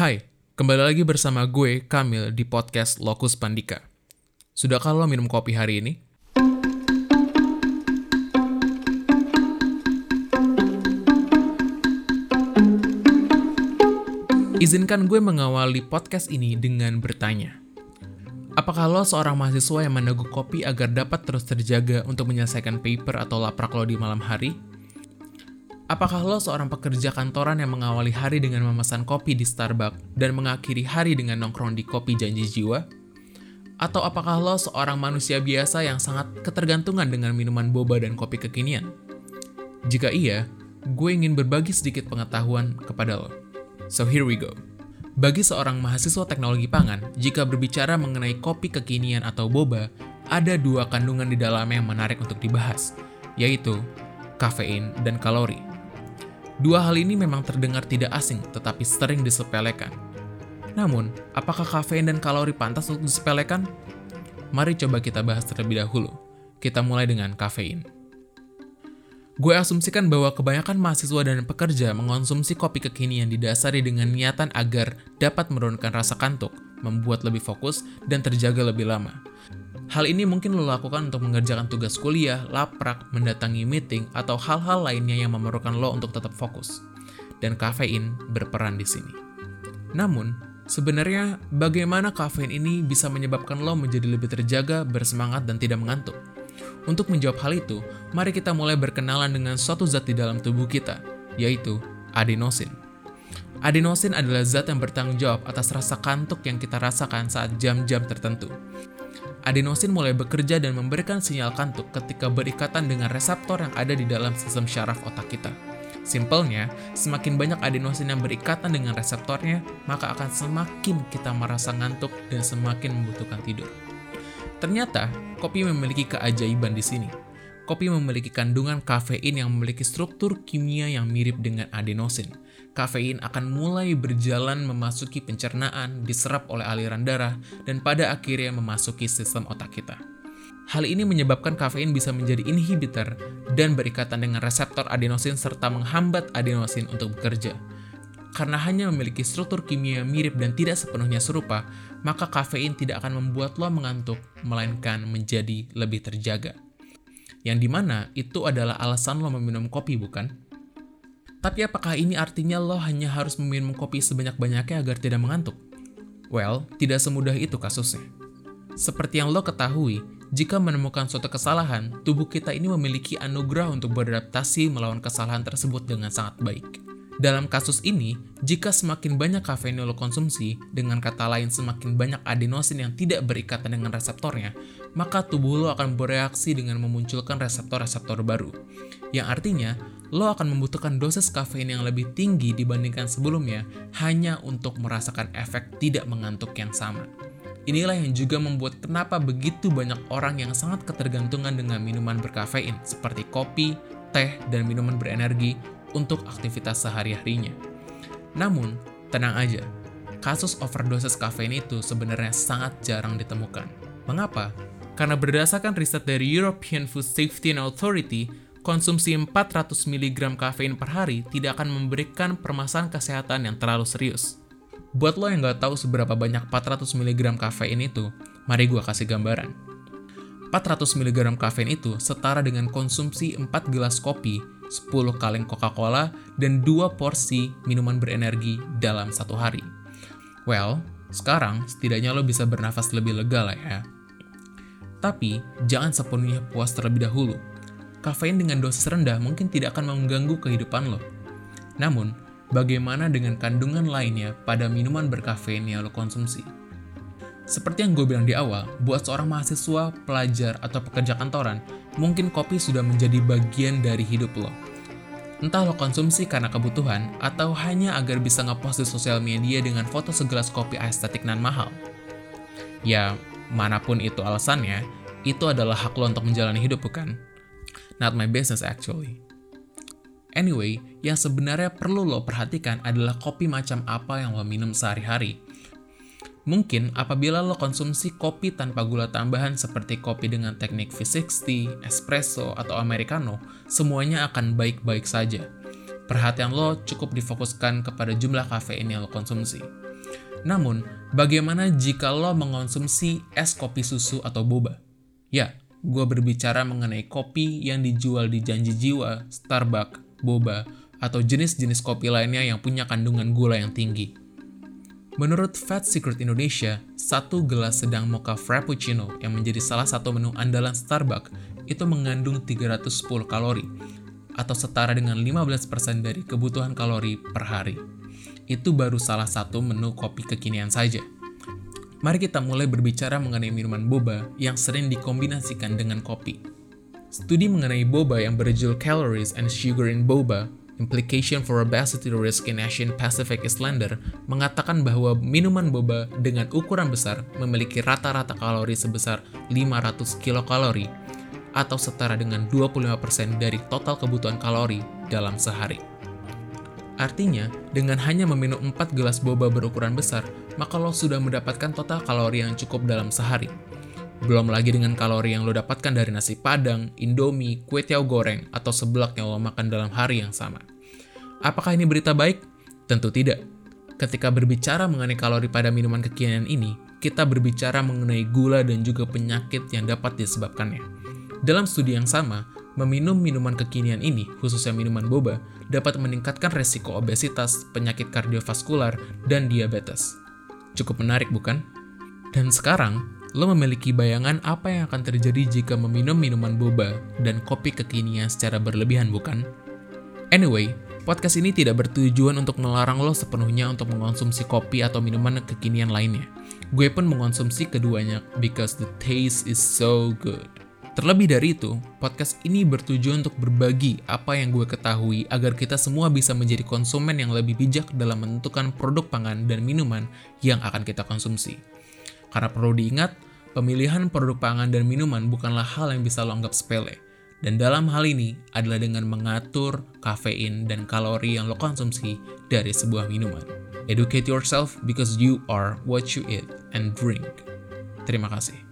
Hai, kembali lagi bersama gue, Kamil, di podcast Lokus Pandika. Sudahkah lo minum kopi hari ini? Izinkan gue mengawali podcast ini dengan bertanya. Apakah lo seorang mahasiswa yang meneguk kopi agar dapat terus terjaga untuk menyelesaikan paper atau laprak lo di malam hari? Apakah lo seorang pekerja kantoran yang mengawali hari dengan memesan kopi di Starbucks dan mengakhiri hari dengan nongkrong di kopi janji jiwa? Atau apakah lo seorang manusia biasa yang sangat ketergantungan dengan minuman boba dan kopi kekinian? Jika iya, gue ingin berbagi sedikit pengetahuan kepada lo. So here we go. Bagi seorang mahasiswa teknologi pangan, jika berbicara mengenai kopi kekinian atau boba, ada dua kandungan di dalamnya yang menarik untuk dibahas, yaitu kafein dan kalori. Dua hal ini memang terdengar tidak asing, tetapi sering disepelekan. Namun, apakah kafein dan kalori pantas untuk disepelekan? Mari coba kita bahas terlebih dahulu. Kita mulai dengan kafein. Gue asumsikan bahwa kebanyakan mahasiswa dan pekerja mengonsumsi kopi kekinian didasari dengan niatan agar dapat menurunkan rasa kantuk, membuat lebih fokus, dan terjaga lebih lama. Hal ini mungkin lo lakukan untuk mengerjakan tugas kuliah, laprak, mendatangi meeting, atau hal-hal lainnya yang memerlukan lo untuk tetap fokus. Dan kafein berperan di sini. Namun, sebenarnya bagaimana kafein ini bisa menyebabkan lo menjadi lebih terjaga, bersemangat, dan tidak mengantuk? Untuk menjawab hal itu, mari kita mulai berkenalan dengan suatu zat di dalam tubuh kita, yaitu adenosin. Adenosin adalah zat yang bertanggung jawab atas rasa kantuk yang kita rasakan saat jam-jam tertentu. Adenosin mulai bekerja dan memberikan sinyal kantuk ketika berikatan dengan reseptor yang ada di dalam sistem syaraf otak kita. Simpelnya, semakin banyak adenosin yang berikatan dengan reseptornya, maka akan semakin kita merasa ngantuk dan semakin membutuhkan tidur. Ternyata, kopi memiliki keajaiban di sini. Kopi memiliki kandungan kafein yang memiliki struktur kimia yang mirip dengan adenosin. Kafein akan mulai berjalan memasuki pencernaan, diserap oleh aliran darah, dan pada akhirnya memasuki sistem otak kita. Hal ini menyebabkan kafein bisa menjadi inhibitor dan berikatan dengan reseptor adenosin serta menghambat adenosin untuk bekerja. Karena hanya memiliki struktur kimia mirip dan tidak sepenuhnya serupa, maka kafein tidak akan membuat lo mengantuk, melainkan menjadi lebih terjaga. Yang di mana itu adalah alasan lo meminum kopi, bukan? Tapi apakah ini artinya lo hanya harus meminum kopi sebanyak-banyaknya agar tidak mengantuk? Well, tidak semudah itu kasusnya. Seperti yang lo ketahui, jika menemukan suatu kesalahan, tubuh kita ini memiliki anugerah untuk beradaptasi melawan kesalahan tersebut dengan sangat baik. Dalam kasus ini, jika semakin banyak kafein yang lo konsumsi, dengan kata lain semakin banyak adenosin yang tidak berikatan dengan reseptornya, maka tubuh lo akan bereaksi dengan memunculkan reseptor-reseptor baru. Yang artinya, lo akan membutuhkan dosis kafein yang lebih tinggi dibandingkan sebelumnya hanya untuk merasakan efek tidak mengantuk yang sama. Inilah yang juga membuat kenapa begitu banyak orang yang sangat ketergantungan dengan minuman berkafein seperti kopi, teh, dan minuman berenergi untuk aktivitas sehari-harinya. Namun, tenang aja, kasus overdosis kafein itu sebenarnya sangat jarang ditemukan. Mengapa? Karena berdasarkan riset dari European Food Safety and Authority, konsumsi 400 mg kafein per hari tidak akan memberikan permasalahan kesehatan yang terlalu serius. Buat lo yang nggak tahu seberapa banyak 400 mg kafein itu, mari gue kasih gambaran. 400 mg kafein itu setara dengan konsumsi 4 gelas kopi 10 kaleng Coca-Cola, dan 2 porsi minuman berenergi dalam satu hari. Well, sekarang setidaknya lo bisa bernafas lebih lega lah ya. Tapi, jangan sepenuhnya puas terlebih dahulu. Kafein dengan dosis rendah mungkin tidak akan mengganggu kehidupan lo. Namun, bagaimana dengan kandungan lainnya pada minuman berkafein yang lo konsumsi? Seperti yang gue bilang di awal, buat seorang mahasiswa, pelajar, atau pekerja kantoran, mungkin kopi sudah menjadi bagian dari hidup lo. Entah lo konsumsi karena kebutuhan, atau hanya agar bisa ngepost di sosial media dengan foto segelas kopi estetik nan mahal. Ya, mana pun itu alasannya, itu adalah hak lo untuk menjalani hidup, bukan? Not my business actually. Anyway, yang sebenarnya perlu lo perhatikan adalah kopi macam apa yang lo minum sehari-hari Mungkin apabila lo konsumsi kopi tanpa gula tambahan seperti kopi dengan teknik V60, espresso, atau americano, semuanya akan baik-baik saja. Perhatian lo cukup difokuskan kepada jumlah kafein yang lo konsumsi. Namun, bagaimana jika lo mengonsumsi es kopi susu atau boba? Ya, gue berbicara mengenai kopi yang dijual di Janji Jiwa, Starbucks, Boba, atau jenis-jenis kopi lainnya yang punya kandungan gula yang tinggi. Menurut Fat Secret Indonesia, satu gelas sedang mocha frappuccino yang menjadi salah satu menu andalan Starbucks itu mengandung 310 kalori, atau setara dengan 15% dari kebutuhan kalori per hari. Itu baru salah satu menu kopi kekinian saja. Mari kita mulai berbicara mengenai minuman boba yang sering dikombinasikan dengan kopi. Studi mengenai boba yang berjudul Calories and Sugar in Boba, Implication for Obesity Risk in Asian Pacific Islander mengatakan bahwa minuman boba dengan ukuran besar memiliki rata-rata kalori sebesar 500 kilokalori atau setara dengan 25% dari total kebutuhan kalori dalam sehari. Artinya, dengan hanya meminum 4 gelas boba berukuran besar, maka lo sudah mendapatkan total kalori yang cukup dalam sehari. Belum lagi dengan kalori yang lo dapatkan dari nasi padang, indomie, kue tiaw goreng, atau seblak yang lo makan dalam hari yang sama. Apakah ini berita baik? Tentu tidak. Ketika berbicara mengenai kalori pada minuman kekinian ini, kita berbicara mengenai gula dan juga penyakit yang dapat disebabkannya. Dalam studi yang sama, meminum minuman kekinian ini, khususnya minuman boba, dapat meningkatkan resiko obesitas, penyakit kardiovaskular, dan diabetes. Cukup menarik bukan? Dan sekarang, lo memiliki bayangan apa yang akan terjadi jika meminum minuman boba dan kopi kekinian secara berlebihan bukan? Anyway, podcast ini tidak bertujuan untuk melarang lo sepenuhnya untuk mengonsumsi kopi atau minuman kekinian lainnya. Gue pun mengonsumsi keduanya because the taste is so good. Terlebih dari itu, podcast ini bertujuan untuk berbagi apa yang gue ketahui agar kita semua bisa menjadi konsumen yang lebih bijak dalam menentukan produk pangan dan minuman yang akan kita konsumsi. Karena perlu diingat, pemilihan produk pangan dan minuman bukanlah hal yang bisa lo anggap sepele. Dan dalam hal ini adalah dengan mengatur kafein dan kalori yang lo konsumsi dari sebuah minuman. Educate yourself because you are what you eat and drink. Terima kasih.